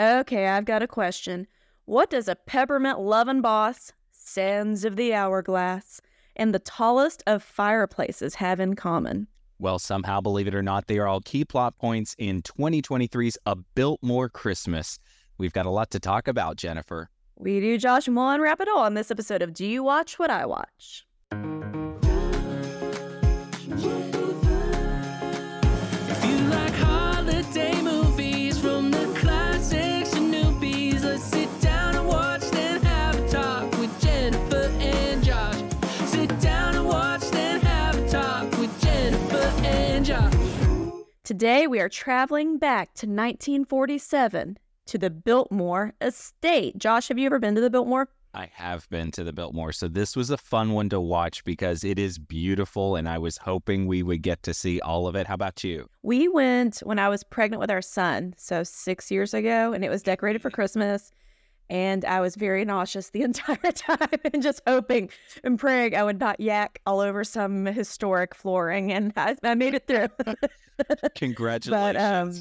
Okay, I've got a question. What does a peppermint loving boss, sands of the hourglass, and the tallest of fireplaces have in common? Well, somehow, believe it or not, they are all key plot points in 2023's A Biltmore Christmas. We've got a lot to talk about, Jennifer. We do, Josh, and we'll unwrap it all on this episode of Do You Watch What I Watch? Today, we are traveling back to 1947 to the Biltmore Estate. Josh, have you ever been to the Biltmore? I have been to the Biltmore, so this was a fun one to watch because it is beautiful, and I was hoping we would get to see all of it. How about you? We went when I was pregnant with our son, so six years ago, and it was decorated for Christmas. And I was very nauseous the entire time and just hoping and praying I would not yak all over some historic flooring. And I, I made it through. Congratulations. but um,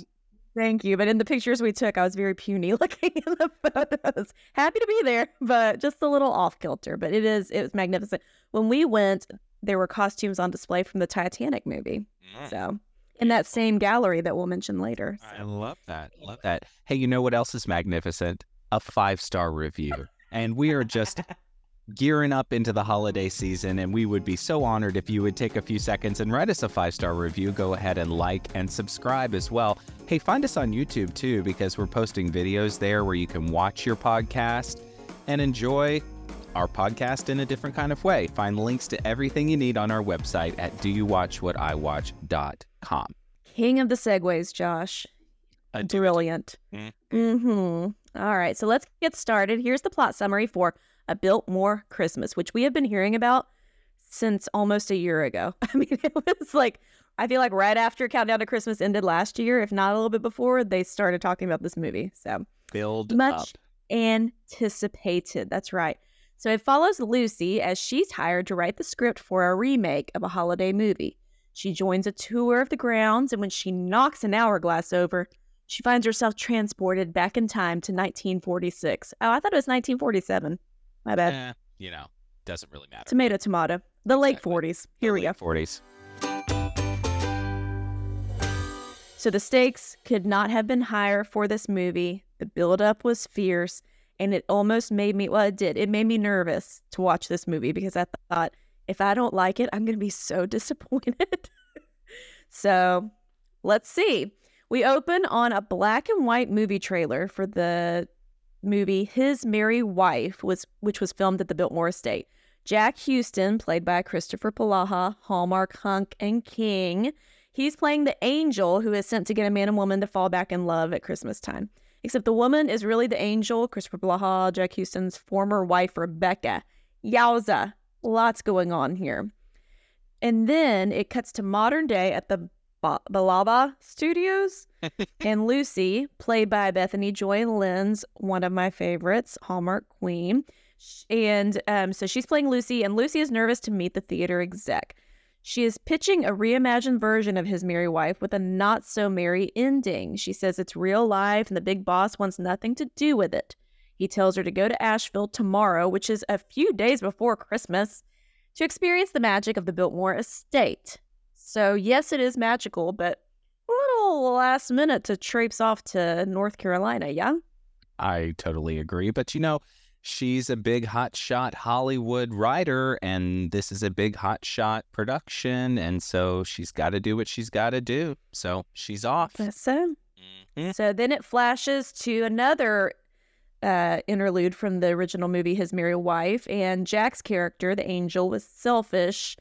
thank you. But in the pictures we took, I was very puny looking in the photos. Happy to be there, but just a little off kilter. But it is it was magnificent. When we went, there were costumes on display from the Titanic movie. Mm, So in that same gallery that we'll mention later. I love that. Love that. Hey, you know what else is magnificent? A five star review. And we are just gearing up into the holiday season, and we would be so honored if you would take a few seconds and write us a five star review. Go ahead and like and subscribe as well. Hey, find us on YouTube too, because we're posting videos there where you can watch your podcast and enjoy our podcast in a different kind of way. Find links to everything you need on our website at doyouwatchwhatiwatch.com. King of the segues, Josh. I. Brilliant. Mm. Mm-hmm. All right, so let's get started. Here's the plot summary for A Biltmore Christmas, which we have been hearing about since almost a year ago. I mean, it was like I feel like right after Countdown to Christmas ended last year, if not a little bit before, they started talking about this movie. So Build much up. anticipated. That's right. So it follows Lucy as she's hired to write the script for a remake of a holiday movie. She joins a tour of the grounds, and when she knocks an hourglass over, she finds herself transported back in time to 1946. Oh, I thought it was 1947. My bad. Eh, you know, doesn't really matter. Tomato, tomato. The late 40s. Here we go. Forties. So the stakes could not have been higher for this movie. The buildup was fierce, and it almost made me, well, it did. It made me nervous to watch this movie because I thought, if I don't like it, I'm going to be so disappointed. so let's see. We open on a black and white movie trailer for the movie His Merry Wife, was, which was filmed at the Biltmore Estate. Jack Houston, played by Kristoffer Polaha, Hallmark Hunk and King, He's playing the angel who is sent to get a man and woman to fall back in love at Christmas time. Except the woman is really the angel, Kristoffer Polaha, Jack Houston's former wife, Rebecca. Yowza. Lots going on here. And then it cuts to modern day at the ba- Balaban Studios. and Lucy, played by Bethany Joy Lenz, one of my favorites, Hallmark Queen. And um, so she's playing Lucy, and Lucy is nervous to meet the theater exec. She is pitching a reimagined version of his merry wife with a not so merry ending. She says it's real life and the big boss wants nothing to do with it. He tells her to go to Asheville tomorrow, which is a few days before Christmas, to experience the magic of the Biltmore estate. So, yes, it is magical, but a little last minute to traipse off to North Carolina, yeah? I totally agree. But you know, she's a big hot shot Hollywood writer, and this is a big hot shot production, and so she's got to do what she's got to do. So she's off. That's so. Mhm. So then it flashes to another uh, interlude from the original movie, His Merry Wife. And Jack's character, the angel, was selfish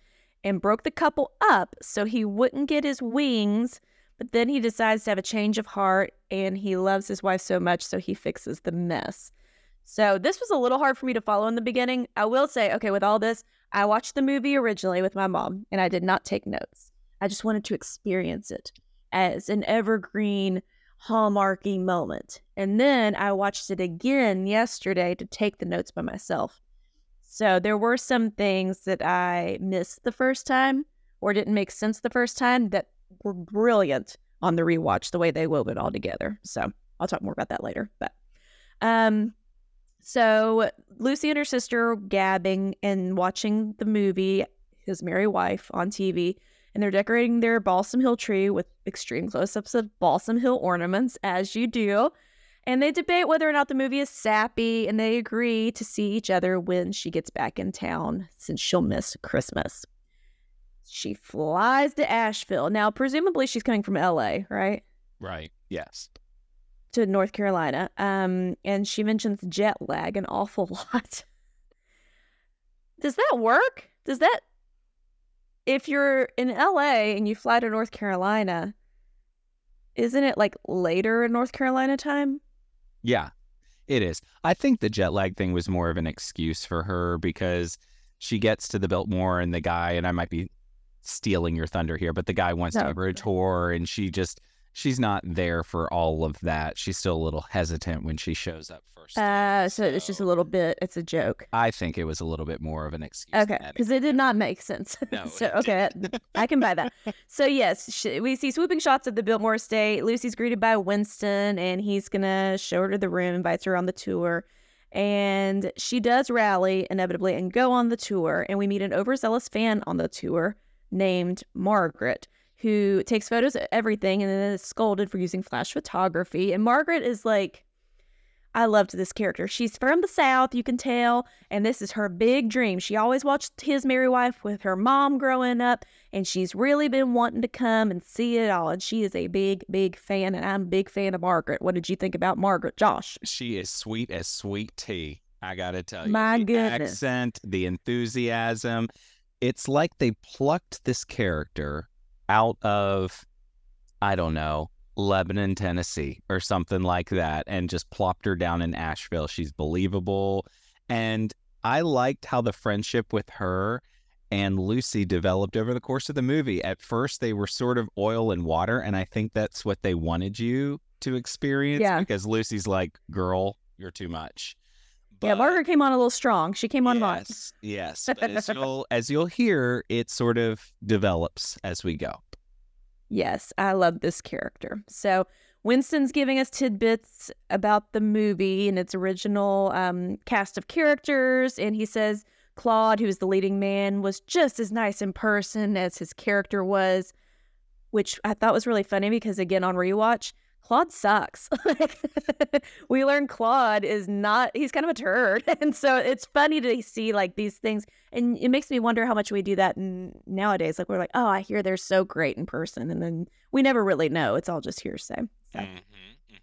and broke the couple up so he wouldn't get his wings. But then he decides to have a change of heart and he loves his wife so much, so he fixes the mess. So this was a little hard for me to follow in the beginning. I will say, okay, with all this, I watched the movie originally with my mom and I did not take notes. I just wanted to experience it as an evergreen hallmarky moment. And then I watched it again yesterday to take the notes by myself. So there were some things that I missed the first time or didn't make sense the first time that were brilliant on the rewatch, the way they wove it all together. So I'll talk more about that later. But um, so Lucy and her sister gabbing and watching the movie His Merry Wife on TV, and they're decorating their Balsam Hill tree with extreme close-ups of Balsam Hill ornaments, as you do. And they debate whether or not the movie is sappy, and they agree to see each other when she gets back in town since she'll miss Christmas. She flies to Asheville. Now, presumably, she's coming from LA, right? Right. Yes. To North Carolina. Um, and she mentions jet lag an awful lot. Does that work? Does that, if you're in LA and you fly to North Carolina, isn't it like later in North Carolina time? Yeah, it is. I think the jet lag thing was more of an excuse for her because she gets to the Biltmore and the guy, and I might be stealing your thunder here, but the guy wants to give her a tour and she just, she's not there for all of that. She's still a little hesitant when she shows up first. Uh, so it's just a little bit, it's a joke. I think it was a little bit more of an excuse. Okay, because it did not make sense. No, so okay, I can buy that. So yes, sh- we see swooping shots of the Biltmore estate. Lucy's greeted by Winston, and he's gonna show her to the room, invites her on the tour, and she does rally inevitably and go on the tour. And we meet an overzealous fan on the tour named Margaret, who takes photos of everything and then is scolded for using flash photography. And Margaret is like. I loved this character. She's from the South, you can tell, and this is her big dream. She always watched His Merry Wife with her mom growing up, and she's really been wanting to come and see it all. And she is a big, big fan, and I'm a big fan of Margaret. What did you think about Margaret, Josh? She is sweet as sweet tea. I gotta tell you, My the goodness. accent, the enthusiasm. It's like they plucked this character out of, I don't know, Lebanon, Tennessee, or something like that, and just plopped her down in Asheville. She's believable, and I liked how the friendship with her and Lucy developed over the course of the movie. At first, they were sort of oil and water, and I think that's what they wanted you to experience Yeah. because Lucy's like, "Girl, you're too much." Yeah, Margaret came on a little strong. She came on hot. yes, yes. But as you'll as you'll hear, it sort of develops as we go. Yes, I love this character. So Winston's giving us tidbits about the movie and its original um, cast of characters, and he says Claude, who's the leading man, was just as nice in person as his character was, which I thought was really funny because again on rewatch, Claude sucks. we learn Claude is not he's kind of a turd. And so it's funny to see like these things and it makes me wonder how much we do that n- nowadays. Like we're like, oh, I hear they're so great in person, and then we never really know. It's all just hearsay. So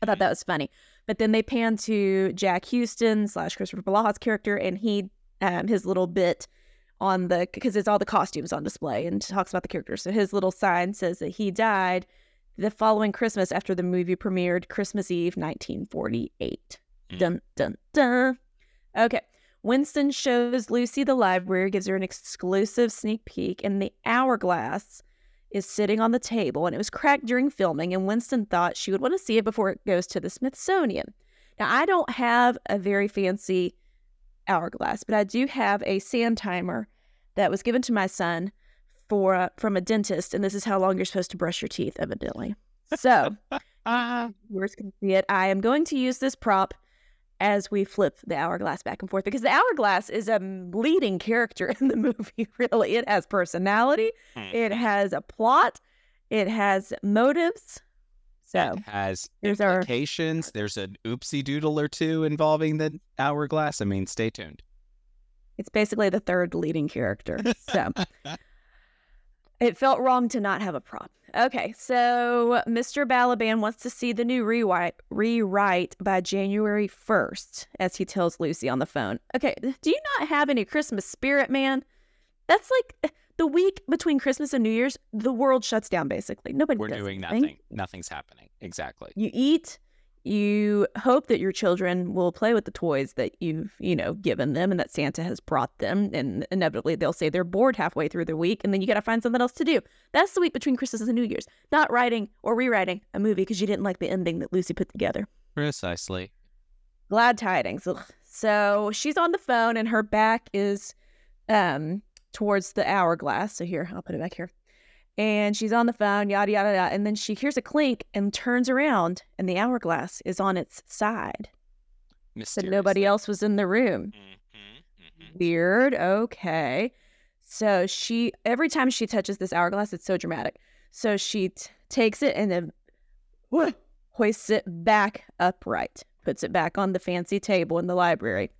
I thought that was funny. But then they pan to Jack Houston slash Kristoffer Polaha's character, and he um, his little bit on the because it's all the costumes on display and talks about the character. So his little sign says that he died the following Christmas after the movie premiered, Christmas Eve, 1948. Mm. Dun dun dun. Okay. Winston shows Lucy the library, gives her an exclusive sneak peek, and the hourglass is sitting on the table. And it was cracked during filming, and Winston thought she would want to see it before it goes to the Smithsonian. Now, I don't have a very fancy hourglass, but I do have a sand timer that was given to my son for uh, from a dentist, and this is how long you're supposed to brush your teeth, evidently. So Ah, viewers can see it. I am going to use this prop as we flip the hourglass back and forth because the hourglass is a leading character in the movie, really. It has personality, it has a plot, it has motives. So, it has here's our- implications. There's an oopsie doodle or two involving the hourglass. I mean, stay tuned. it's basically the third leading character. So, it felt wrong to not have a prop. Okay, so Mr. Balaban wants to see the new rewrite rewrite by January 1st, as he tells Lucy on the phone. Okay, do you not have any Christmas spirit, man? That's like the week between Christmas and New Year's, the world shuts down basically. Nobody We're doing anything. nothing. Nothing's happening. Exactly. You eat, you hope that your children will play with the toys that you've, you know, given them and that Santa has brought them. And inevitably they'll say they're bored halfway through the week and then you got to find something else to do. That's the week between Christmas and New Year's, not writing or rewriting a movie because you didn't like the ending that Lucy put together. Precisely. Glad tidings. Ugh. So she's on the phone and her back is um towards the hourglass. So here, I'll put it back here. And she's on the phone, yada, yada, yada. And then she hears a clink and turns around, and the hourglass is on its side. But nobody else was in the room. Mm-hmm, Weird. Okay. So she, every time she touches this hourglass, it's so dramatic. So she t- takes it and then hoists it back upright, puts it back on the fancy table in the library.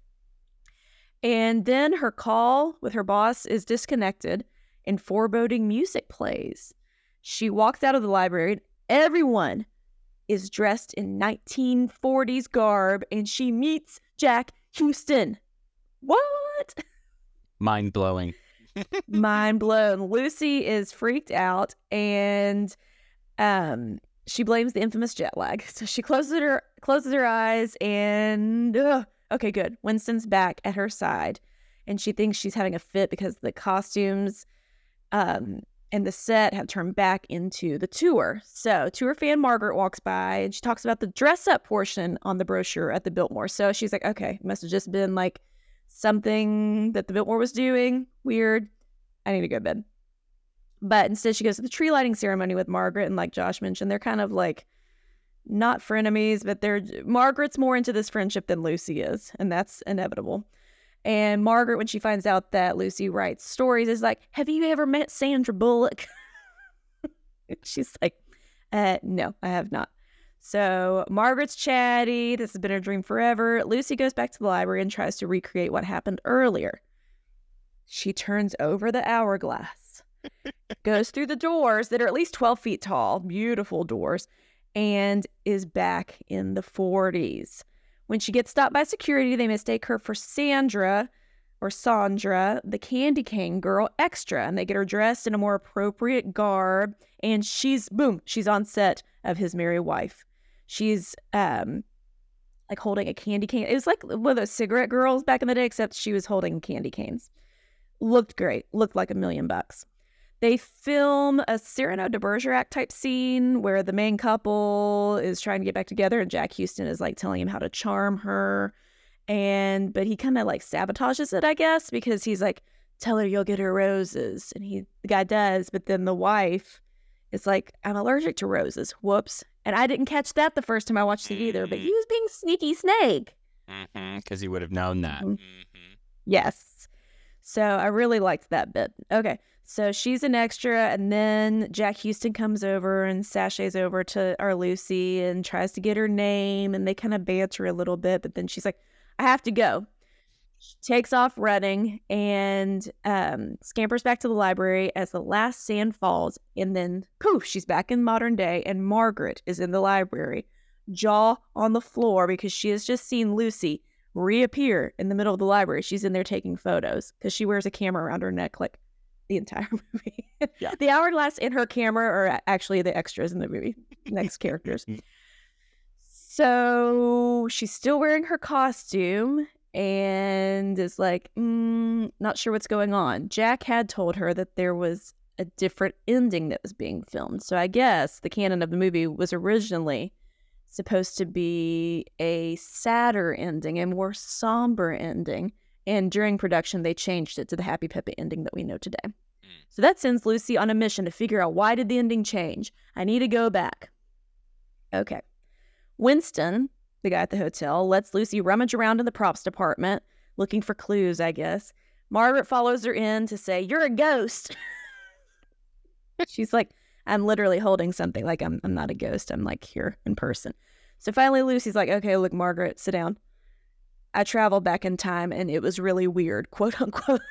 And then her call with her boss is disconnected and foreboding music plays. She walks out of the library. and Everyone is dressed in 1940s garb and she meets Jack Houston. What? Mind blowing. mind blown. Lucy is freaked out and um she blames the infamous jet lag. So she closes her closes her eyes and ugh, okay, good. Winston's back at her side and she thinks she's having a fit because the costumes um and the set have turned back into the tour. So tour fan Margaret walks by and she talks about the dress up portion on the brochure at the Biltmore. So she's like, okay, must have just been like something that the Biltmore was doing. Weird. I need to go to bed. But instead, she goes to the tree lighting ceremony with Margaret. And like Josh mentioned, they're kind of like not frenemies, but they're Margaret's more into this friendship than Lucy is. And that's inevitable. And Margaret, when she finds out that Lucy writes stories, is like, Have you ever met Sandra Bullock? She's like, uh, No, I have not. So Margaret's chatty. This has been her dream forever. Lucy goes back to the library and tries to recreate what happened earlier. She turns over the hourglass, goes through the doors that are at least 12 feet tall, beautiful doors, and is back in the 40s. When she gets stopped by security, they mistake her for Sandra or Sandra, the candy cane girl extra, and they get her dressed in a more appropriate garb. And she's, boom, she's on set of His Merry Wife. She's, um, like holding a candy cane. It was like one of those cigarette girls back in the day, except she was holding candy canes looked great, looked like a million bucks. They film a Cyrano de Bergerac type scene where the main couple is trying to get back together and Jack Houston is like telling him how to charm her. And but he kind of like sabotages it, I guess, because he's like, tell her you'll get her roses. And he the guy does, but then the wife is like, I'm allergic to roses. Whoops. And I didn't catch that the first time I watched it either, but he mm. was being sneaky snake. Mm-hmm, because he would have known that. Mhm. Yes. So I really liked that bit. Okay. So she's an extra, and then Jack Houston comes over and sashays over to our Lucy and tries to get her name, and they kind of banter a little bit, but then she's like, I have to go. She takes off running and um, scampers back to the library as the last sand falls, and then poof, she's back in modern day, and Margaret is in the library, jaw on the floor because she has just seen Lucy reappear in the middle of the library. She's in there taking photos because she wears a camera around her neck like the entire movie. Yeah. the hourglass and her camera are actually the extras in the movie, next characters. So she's still wearing her costume and is like, mm, not sure what's going on. Jack had told her that there was a different ending that was being filmed. So I guess the canon of the movie was originally supposed to be a sadder ending, a more somber ending. And during production, they changed it to the Happy Peppy ending that we know today. Hmm. So that sends Lucy on a mission to figure out why did the ending change? I need to go back. Okay. Winston, the guy at the hotel, lets Lucy rummage around in the props department, looking for clues, I guess. Margaret follows her in to say, You're a ghost. She's like, I'm literally holding something. Like, I'm, I'm not a ghost. I'm like here in person. So finally, Lucy's like, Okay, look, Margaret, sit down. I traveled back in time and it was really weird, quote unquote.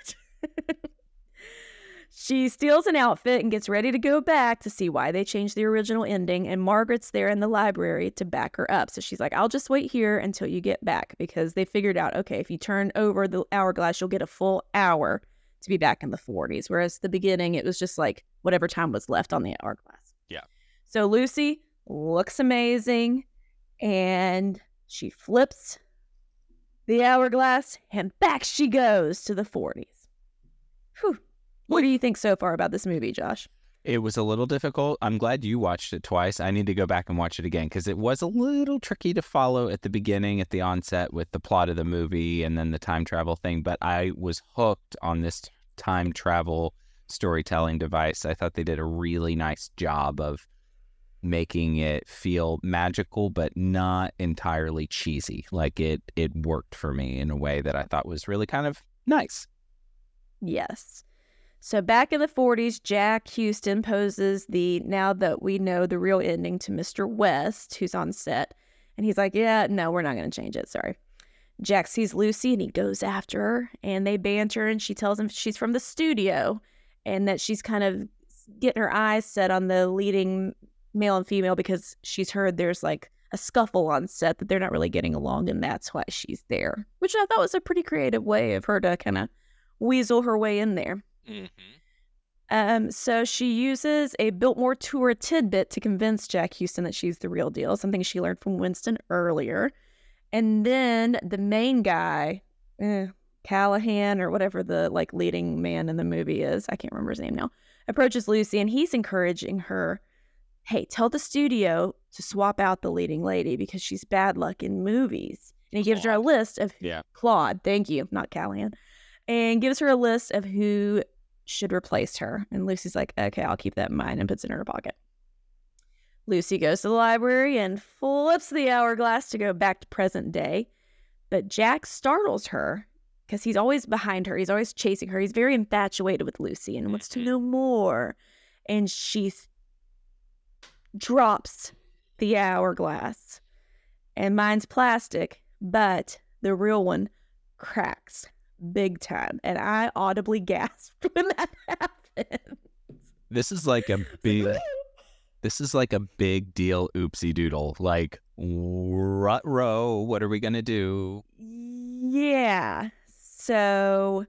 She steals an outfit and gets ready to go back to see why they changed the original ending. And Margaret's there in the library to back her up. So she's like, I'll just wait here until you get back because they figured out, okay, if you turn over the hourglass, you'll get a full hour to be back in the 40s. Whereas the beginning, it was just like whatever time was left on the hourglass. Yeah. So Lucy looks amazing and she flips the hourglass and back she goes to the 40s. Whew. What do you think so far about this movie, Josh? It was a little difficult. I'm glad you watched it twice. I need to go back and watch it again because it was a little tricky to follow at the beginning, at the onset, with the plot of the movie and then the time travel thing. But I was hooked on this time travel storytelling device. I thought they did a really nice job of making it feel magical but not entirely cheesy. Like it it worked for me in a way that I thought was really kind of nice. Yes. So back in the 40s, Jack Houston poses the now that we know the real ending to Mr. West, who's on set. And he's like, Yeah, no, we're not going to change it. Sorry. Jack sees Lucy and he goes after her and they banter and she tells him she's from the studio and that she's kind of getting her eyes set on the leading male and female because she's heard there's like a scuffle on set that they're not really getting along and that's why she's there, which I thought was a pretty creative way of her to kind of weasel her way in there. Um, so she uses a Biltmore tour tidbit to convince Jack Houston that she's the real deal, something she learned from Winston earlier. And then the main guy, eh, Callahan or whatever the like leading man in the movie is, I can't remember his name now, approaches Lucy and he's encouraging her, hey, tell the studio to swap out the leading lady because she's bad luck in movies. And he gives her a list of Yeah. Claude, thank you, not Callahan, and gives her a list of who should replace her. And Lucy's like, okay, I'll keep that in mind and puts it in her pocket. Lucy goes to the library and flips the hourglass to go back to present day. But Jack startles her because he's always behind her. He's always chasing her. He's very infatuated with Lucy and wants to mm-hmm. know more. And she th- drops the hourglass. And mine's plastic, but the real one cracks big time. And I audibly gasped when that happened. This is like a big this is like a big deal oopsie doodle. Like rut row, what are we gonna do? Yeah. So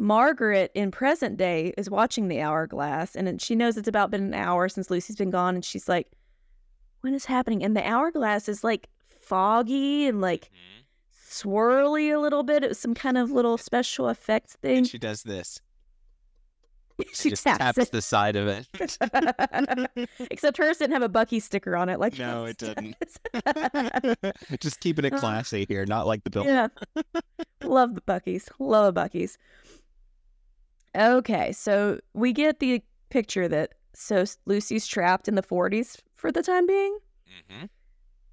Margaret in present day is watching the hourglass and she knows it's about been an hour since Lucy's been gone and she's like, What is happening? And the hourglass is like foggy and like mm-hmm. swirly a little bit. It was some kind of little special effects thing. And she does this. She just taps taps it. the side of it. Except hers didn't have a Bucky sticker on it like No, it didn't. just keeping it classy here, not like the bill. Yeah. Love the Buc-ee's. Love the Buc-ee's. Okay, so we get the picture that so Lucy's trapped in the 40s for the time being. Mhm.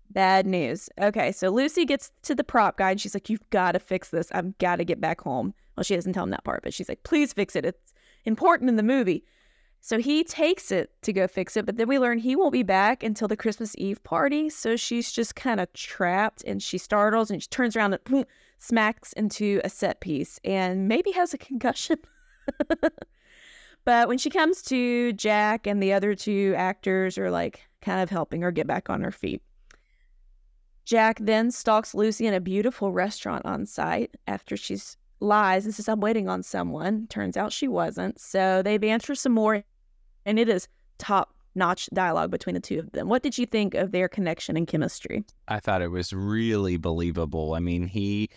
Bad news. Okay, so Lucy gets to the prop guy and she's like, You've got to fix this. I've got to get back home. Well, she doesn't tell him that part, but she's like, Please fix it. It's important in the movie. So he takes it to go fix it, but then we learn he won't be back until the Christmas Eve party. So she's just kind of trapped and she startles and she turns around and smacks into a set piece and maybe has a concussion. but when she comes to, Jack and the other two actors are like kind of helping her get back on her feet. Jack then stalks Lucy in a beautiful restaurant on site after she's lies and says, I'm waiting on someone. Turns out she wasn't. So they banter some more, and it is top notch dialogue between the two of them. What did you think of their connection and chemistry? I thought it was really believable. I mean, he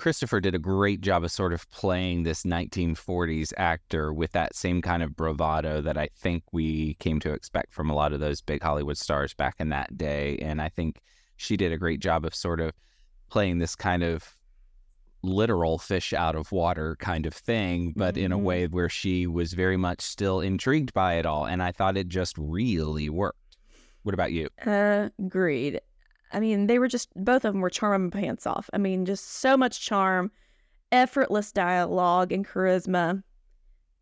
Kristoffer did a great job of sort of playing this 1940s actor with that same kind of bravado that I think we came to expect from a lot of those big Hollywood stars back in that day. And I think she did a great job of sort of playing this kind of literal fish out of water kind of thing, but in a Mhm. way where she was very much still intrigued by it all. And I thought it just really worked. What about you? Agreed. I mean, they were just, both of them were charming pants off. I mean, just so much charm, effortless dialogue, and charisma.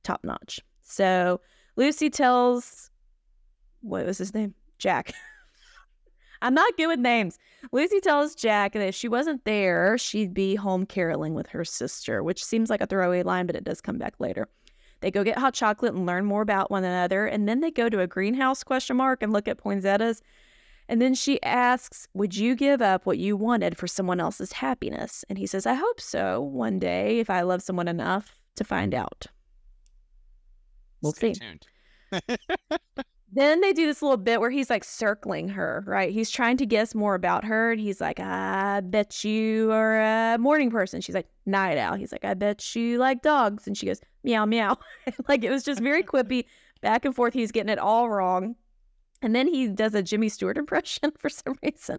Top notch. So Lucy tells, what was his name? Jack. I'm not good with names. Lucy tells Jack that if she wasn't there, she'd be home caroling with her sister, which seems like a throwaway line, but it does come back later. They go get hot chocolate and learn more about one another, and then they go to a greenhouse question mark and look at poinsettias. And then she asks, Would you give up what you wanted for someone else's happiness? And he says, I hope so one day if I love someone enough to find out. We'll Stay see. tuned. Then they do this little bit where he's like circling her, right? He's trying to guess more about her. And he's like, I bet you are a morning person. She's like, night owl. He's like, I bet you like dogs. And she goes, meow, meow. like it was just very quippy, back and forth. He's getting it all wrong. And then he does a Jimmy Stewart impression for some reason.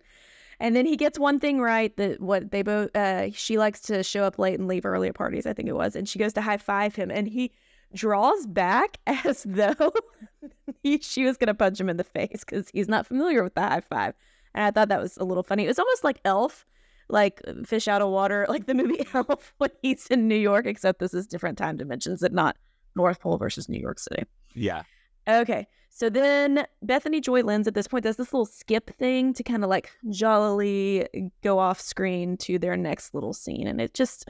And then he gets one thing right that what they both, uh, she likes to show up late and leave early at parties, I think it was. And she goes to high five him and he draws back as though he, she was going to punch him in the face because he's not familiar with the high five. And I thought that was a little funny. It was almost like Elf, like fish out of water, like the movie Elf when he's in New York, except this is different time dimensions and not North Pole versus New York City. Yeah. Okay. So then Bethany Joy Lenz at this point does this little skip thing to kind of like jollily go off screen to their next little scene. And it just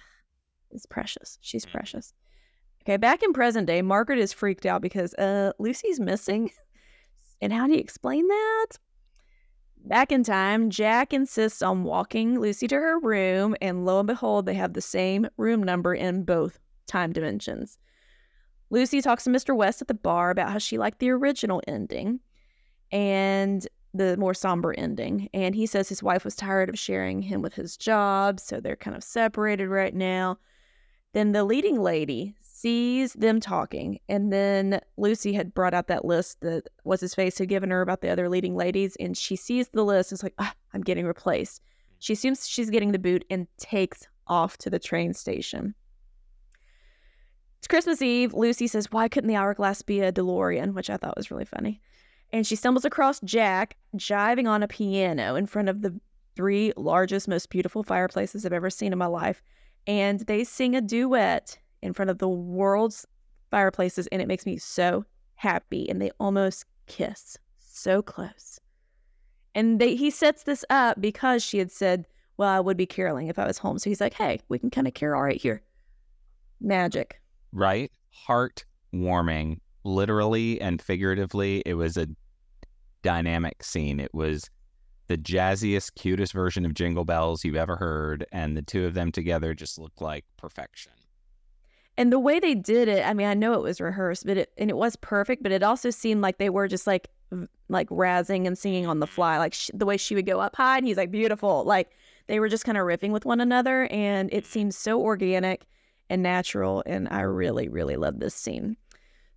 is precious. She's Mm. precious. Okay. Back in present day, Margaret is freaked out because uh, Lucy's missing. And how do you explain that? Back in time, Jack insists on walking Lucy to her room. And lo and behold, they have the same room number in both time dimensions. Lucy talks to Mr. West at the bar about how she liked the original ending and the more somber ending. And he says his wife was tired of sharing him with his job, so they're kind of separated right now. Then the leading lady sees them talking, and then Lucy had brought out that list that was his face had given her about the other leading ladies, and she sees the list. It's like, ah, I'm getting replaced. She assumes she's getting the boot and takes off to the train station. It's Christmas Eve. Lucy says, Why couldn't the hourglass be a DeLorean? Which I thought was really funny. And she stumbles across Jack jiving on a piano in front of the three largest, most beautiful fireplaces I've ever seen in my life. And they sing a duet in front of the world's fireplaces. And it makes me so happy. And they almost kiss so close. And they, he sets this up because she had said, Well, I would be caroling if I was home. So he's like, Hey, we can kind of carol right here. Magic. Right? Heartwarming, literally and figuratively. It was a dynamic scene. It was the jazziest, cutest version of Jingle Bells you've ever heard. And the two of them together just looked like perfection. And the way they did it, I mean, I know it was rehearsed, but it and it was perfect. But it also seemed like they were just like like razzing and singing on the mm-hmm. fly, like sh- the way she would go up high and he's like beautiful, like they were just kind of riffing with one another, and it mm-hmm. seemed so organic and natural. And I really, really love this scene.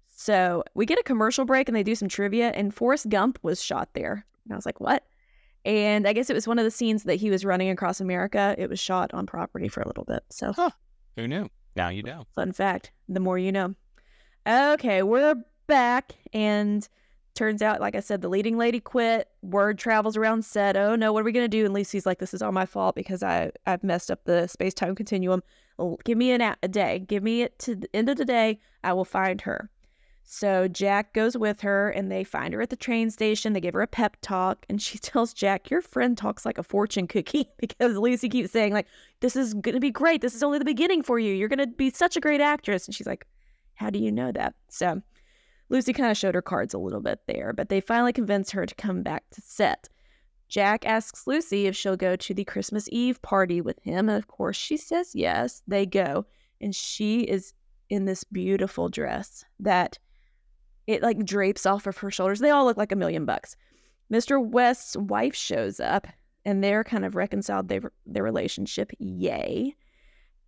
So we get a commercial break and they do some trivia, and Forrest Gump was shot there. And I was like, what? And I guess it was one of the scenes that he was running across America. It was shot on property for a little bit. So Who knew? Now you know. Fun fact the more you know. Okay, we're back. And turns out, like I said, the leading lady quit. Word travels around set. Oh no, what are we going to do? And Lucy's like, this is all my fault because I, I've messed up the space time continuum. Give me an, a a day. Give me it to the end of the day. I will find her. So Jack goes with her and they find her at the train station. They give her a pep talk and she tells Jack, Your friend talks like a fortune cookie because Lucy keeps saying, like, this is gonna be great. This is only the beginning for you. You're gonna be such a great actress. And she's like, How do you know that? So Lucy kind of showed her cards a little bit there, but they finally convince her to come back to set. Jack asks Lucy if she'll go to the Christmas Eve party with him, and of course she says yes. They go, and she is in this beautiful dress that it like drapes off of her shoulders. They all look like a million bucks. Mr. West's wife shows up and they're kind of reconciled their their relationship. Yay.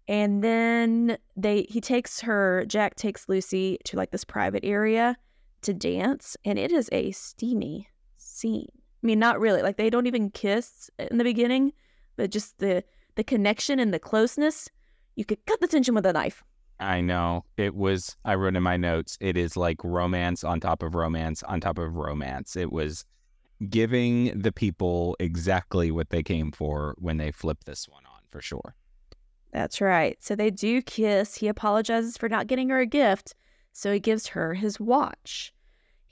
And then they he takes her, Jack takes Lucy to like this private area to dance, and it is a steamy scene. I mean, not really. Like they don't even kiss in the beginning, but just the the connection and the closeness, you could cut the tension with a knife. I know. It was, I wrote in my notes, it is like romance on top of romance on top of romance. It was giving the people exactly what they came for when they flipped this one on, for sure. That's right. So they do kiss. He apologizes for not getting her a gift, so he gives her his watch.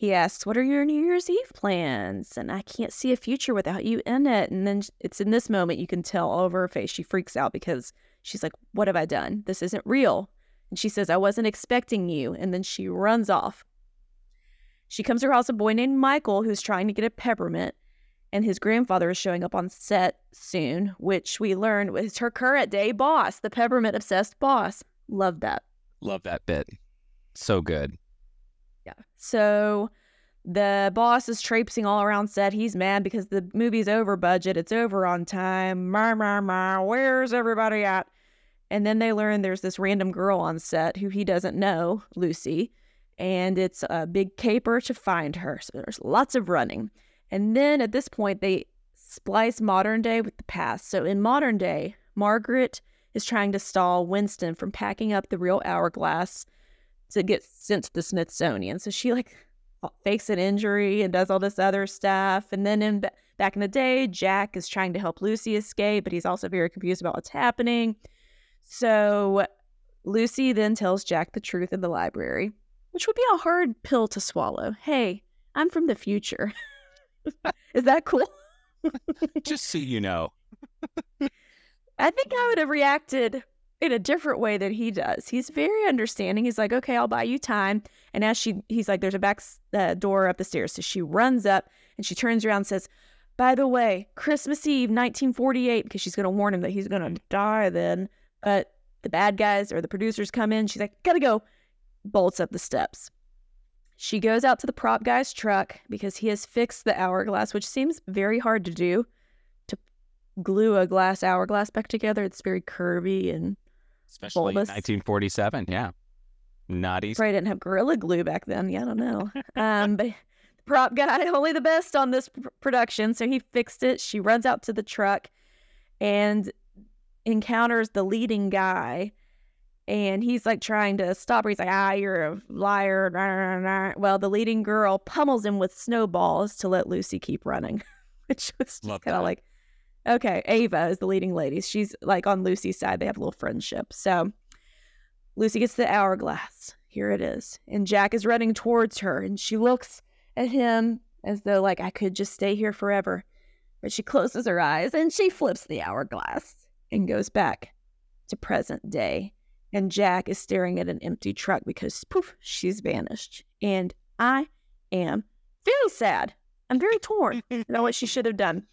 He asks, What are your New Year's Eve plans? And I can't see a future without you in it. And then it's in this moment you can tell all over her face. She freaks out because she's like, What have I done? This isn't real. And she says, I wasn't expecting you. And then she runs off. She comes across a boy named Michael who's trying to get a peppermint and his grandfather is showing up on set soon, which we learned was her current day boss, the peppermint obsessed boss. Love that. Love that bit. So good. Yeah. So the boss is traipsing all around set. He's mad because the movie's over budget. It's over on time. Mar, mar, mar. Where's everybody at? And then they learn there's this random girl on set who he doesn't know, Lucy. And it's a big caper to find her. So there's lots of running. And then at this point, they splice modern day with the past. So in modern day, Margaret is trying to stall Winston from packing up the real hourglass to get sent to the Smithsonian. So she like fakes an injury and does all this other stuff. And then in back in the day, Jack is trying to help Lucy escape, but he's also very confused about what's happening. So Lucy then tells Jack the truth in the library, which would be a hard pill to swallow. Hey, I'm from the future. is that cool? Just so you know. I think I would have reacted in a different way than he does. He's very understanding. He's like, okay, I'll buy you time. And as she, he's like, there's a back uh, door up the stairs. So she runs up and she turns around and says, by the way, Christmas Eve, 1948, because she's going to warn him that he's going to die then. But the bad guys or the producers come in. She's like, gotta go. Bolts up the steps. She goes out to the prop guy's truck because he has fixed the hourglass, which seems very hard to do to glue a glass hourglass back together. It's very curvy and Especially Bulbous. 1947. Yeah. Not easy. Probably didn't have Gorilla Glue back then. Yeah, I don't know. Um, but prop guy, only the best on this pr- production. So he fixed it. She runs out to the truck and encounters the leading guy. And he's like trying to stop her. He's like, ah, you're a liar. Nah, nah, nah. Well, the leading girl pummels him with snowballs to let Lucy keep running, which was kind of like, okay, Ava is the leading lady. She's like on Lucy's side. They have a little friendship. So Lucy gets the hourglass. Here it is. And Jack is running towards her and she looks at him as though like I could just stay here forever. But she closes her eyes and she flips the hourglass and goes back to present day. And Jack is staring at an empty truck because poof, she's vanished. And I am very sad. I'm very torn. Know what she should have done.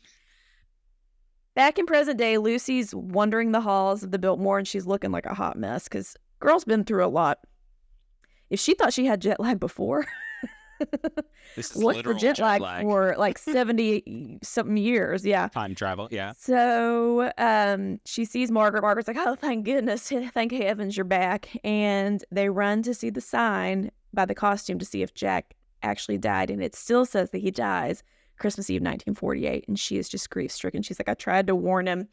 Back in present day, Lucy's wandering the halls of the Biltmore and she's looking like a hot mess because girl's been through a lot. If she thought she had jet lag before, This is what's the literal jet, lag, for like 70 something years? Yeah. time travel. Yeah. So um, she sees Margaret. Margaret's like, oh, thank goodness. Thank heavens you're back. And they run to see the sign by the costume to see if Jack actually died. And it still says that he dies Christmas Eve, 1948. And she is just grief stricken. She's like, I tried to warn him.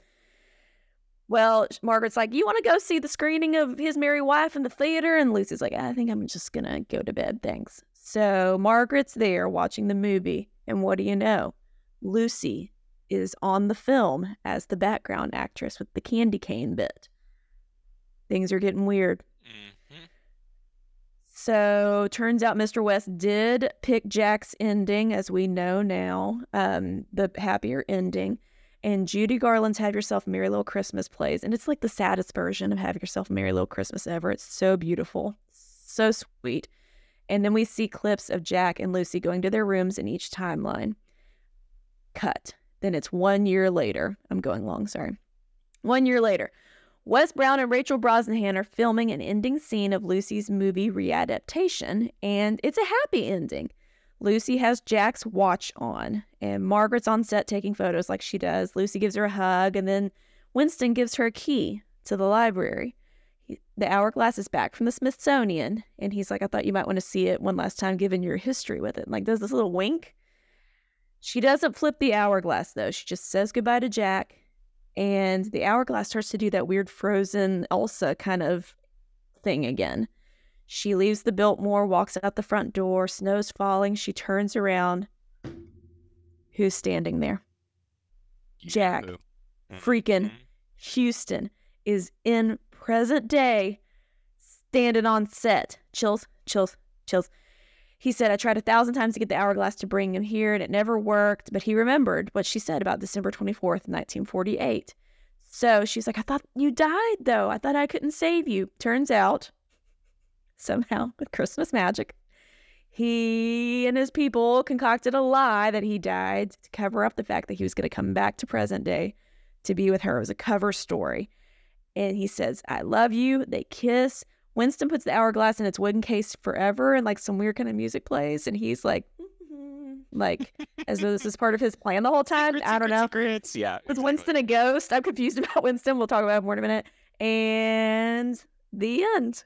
Well, Margaret's like, You want to go see the screening of His Merry Wife in the theater? And Lucy's like, I think I'm just going to go to bed. Thanks. So Margaret's there watching the movie. And what do you know? Lucy is on the film as the background actress with the candy cane bit. Things are getting weird. Mm-hmm. So turns out Mr. West did pick Jack's ending, as we know now, um, the happier ending. And Judy Garland's Have Yourself Merry Little Christmas plays. And it's like the saddest version of Have Yourself Merry Little Christmas ever. It's so beautiful, so sweet. And then we see clips of Jack and Lucy going to their rooms in each timeline. Cut. Then it's one year later. I'm going long, sorry. One year later. Wes Brown and Rachel Brosnahan are filming an ending scene of Lucy's movie readaptation, and it's a happy ending. Lucy has Jack's watch on, and Margaret's on set taking photos like she does. Lucy gives her a hug, and then Winston gives her a key to the library. He, the hourglass is back from the Smithsonian, and he's like, I thought you might want to see it one last time, given your history with it. Like, does this little wink. She doesn't flip the hourglass, though. She just says goodbye to Jack, and the hourglass starts to do that weird frozen Elsa kind of thing again. She leaves the Biltmore, walks out the front door, snow's falling. She turns around. Who's standing there? Jack. Freaking Mhm. Houston is in present day standing on set. Chills, chills, chills. He said, I tried a thousand times to get the hourglass to bring him here and it never worked, but he remembered what she said about December 24th, 1948. So she's like, I thought you died though. I thought I couldn't save you. Turns out, somehow, with Christmas magic, he and his people concocted a lie that he died to cover up the fact that he was going to come back to present day to be with her. It was a cover story. And he says, I love you. They kiss. Winston puts the hourglass in its wooden case forever and like some weird kind of music plays. And he's like, "Mhm," like as though this is part of his plan the whole time. Secrets, I don't know. secrets, secrets. Yeah. Was exactly. Winston a ghost? I'm confused about Winston. We'll talk about it more in a minute. And the end.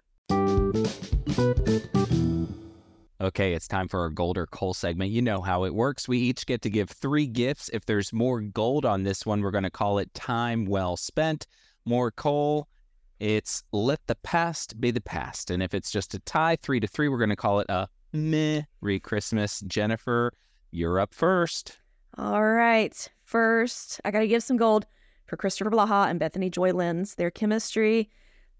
Okay, it's time for our gold or coal segment. You know how it works. We each get to give three gifts. If there's more gold on this one, we're going to call it time well spent. More coal, It's let the past be the past. And if it's just a tie, three to three, we're going to call it a Merry Christmas. Jennifer, you're up first. All right. First, I got to give some gold for Kristoffer Polaha and Bethany Joy Lenz. Their chemistry,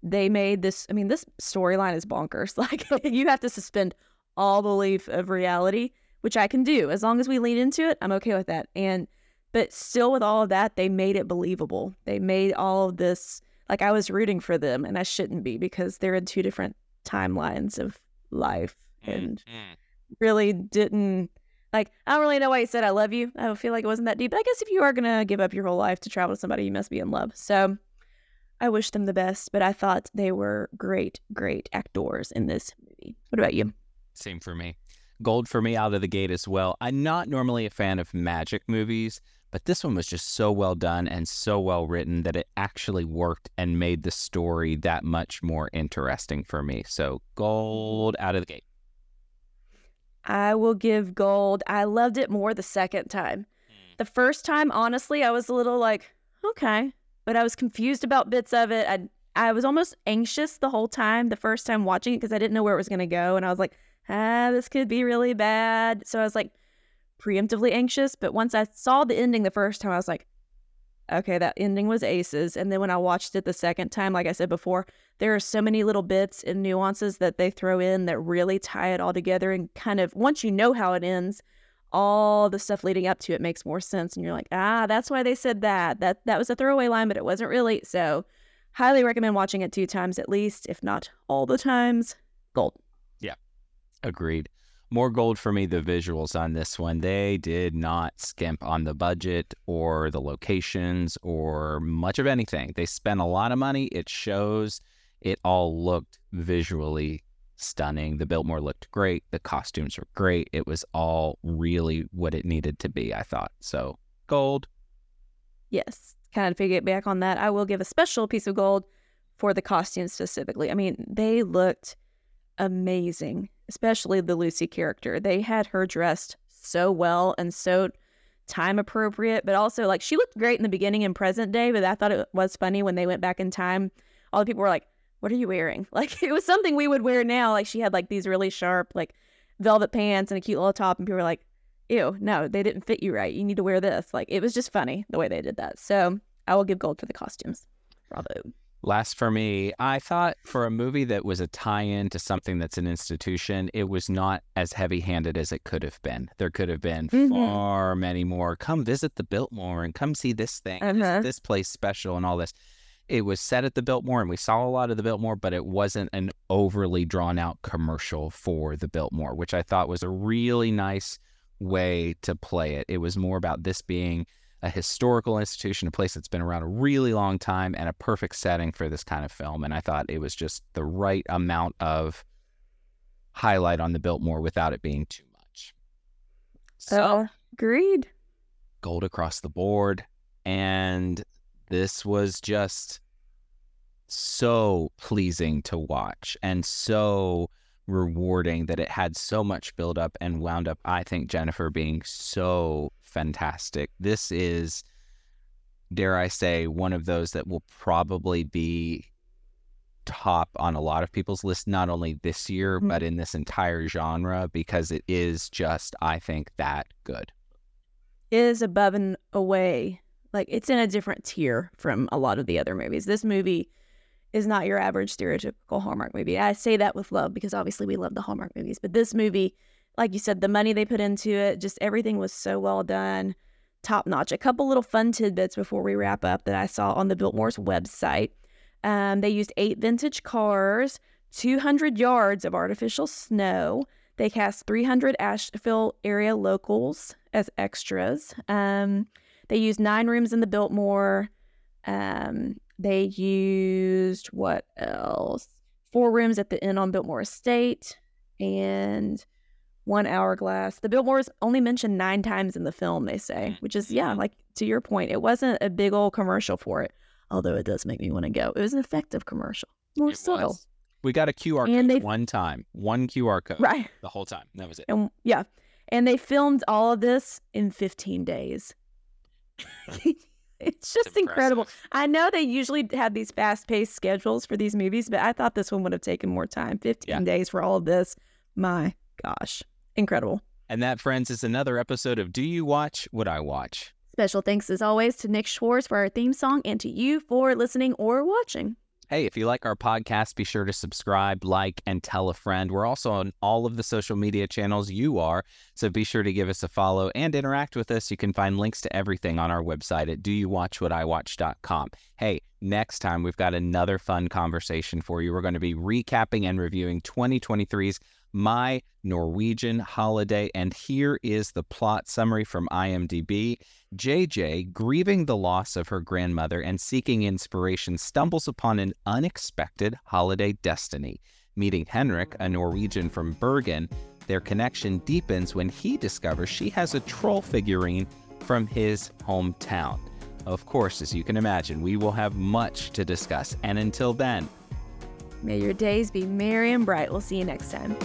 they made this. I mean, this storyline is bonkers. Like, you have to suspend all belief of reality, which I can do. As long as we lean into it, I'm okay with that. And, but still, with all of that, they made it believable. They made all of this, like, I was rooting for them, and I shouldn't be because they're in two different timelines of life mm, and mm. really didn't like I don't really know why he said I love you. I don't feel like it wasn't that deep. But I guess if you are gonna give up your whole life to travel with somebody, you must be in love. So I wish them the best, but I thought they were great, great actors in this movie. What about you? Same for me. Gold for me out of the gate as well. I'm not normally a fan of magic movies, but this one was just so well done and so well written that it actually worked and made the story that much more interesting for me. So, gold out of the gate. I will give gold. I loved it more the second time. The first time, honestly, I was a little like, okay, but I was confused about bits of it. I I was almost anxious the whole time the first time watching it because I didn't know where it was going to go, and I was like, ah, this could be really bad. So I was like preemptively anxious. But once I saw the ending the first time, I was like, okay, that ending was aces. And then when I watched it the second time, like I said before, there are so many little bits and nuances that they throw in that really tie it all together and kind of once you know how it ends, all the stuff leading up to it makes more sense and you're like, "Ah, that's why they said that. That that was a throwaway line, but it wasn't really." So, highly recommend watching it two times at least, if not all the times. Gold. Yeah. Agreed. More gold for me, the visuals on this one. They did not skimp on the budget or the locations or much of anything. They spent a lot of money. It shows. It all looked visually stunning. The Biltmore looked great. The costumes were great. It was all really what it needed to be, I thought. So, gold. Yes. Kind of to get back on that, I will give a special piece of gold for the costumes specifically. I mean, they looked amazing, especially the Lucy character. They had her dressed so well and so time appropriate, but also like she looked great in the beginning and present day, but I thought it was funny when they went back in time. All the people were like, What are you wearing? Like it was something we would wear now. Like she had like these really sharp, like velvet pants and a cute little top, and people were like, Ew, no, they didn't fit you right. You need to wear this. Like it was just funny the way they did that. So I will give gold for the costumes. Bravo. Last for me, I thought for a movie that was a tie in to something that's an institution, it was not as heavy handed as it could have been. There could have been Mhm. far many more. Come visit the Biltmore and come see this thing, this- Uh-huh. this place special, and all this. It was set at the Biltmore, and we saw a lot of the Biltmore, but it wasn't an overly drawn out commercial for the Biltmore, which I thought was a really nice way to play it. It was more about this being a historical institution, a place that's been around a really long time, and a perfect setting for this kind of film. And I thought it was just the right amount of highlight on the Biltmore without it being too much. So, Oh, agreed. gold across the board. And this was just so pleasing to watch and so rewarding that it had so much build up and wound up, I think, Jennifer being so fantastic. This is, dare I say, one of those that will probably be top on a lot of people's list, not only this year, Mhm. but in this entire genre, because it is just, I think, that good. is above and away. Like it's in a different tier from a lot of the other movies. This movie is not your average stereotypical Hallmark movie. I say that with love because obviously we love the Hallmark movies, but this movie, like you said, the money they put into it, just everything was so well done, top notch. A couple little fun tidbits before we wrap up that I saw on the Biltmore's website. Um, they used eight vintage cars, 200 yards of artificial snow. They cast 300 Asheville area locals as extras. Um, they used nine rooms in the Biltmore. Um, they used what else? Four rooms at the Inn on Biltmore Estate and one hourglass. The Biltmore's only mentioned nine times in the film, they say, mm, which is, mm, yeah, mm. like to your point, it wasn't a big old commercial for it, although it does make me want to go. It was an effective commercial, more was. We got a QR And code they- one time, one QR code Right. the whole time. That was it. And yeah. And they filmed all of this in 15 days. It's just incredible. I know they usually have these fast paced schedules for these movies, but I thought this one would have taken more time. 15 Yeah. days for all of this. My gosh. Incredible. And that, friends, is another episode of Do You Watch What I Watch? Special thanks as always to Nick Schwartz for our theme song and to you for listening or watching. Hey, if you like our podcast, be sure to subscribe, like, and tell a friend. We're also on all of the social media channels you are, so be sure to give us a follow and interact with us. You can find links to everything on our website at doyouwatchwhatiwatch.com. Hey, next time we've got another fun conversation for you. We're going to be recapping and reviewing 2023's My Norwegian Holiday, and here is the plot summary from IMDb. JJ, grieving the loss of her grandmother and seeking inspiration, stumbles upon an unexpected holiday destiny. Meeting Henrik, a Norwegian from Bergen, their connection deepens when he discovers she has a troll figurine from his hometown. Of course, as you can imagine, we will have much to discuss. And until then, May your days be merry and bright. We'll see you next time.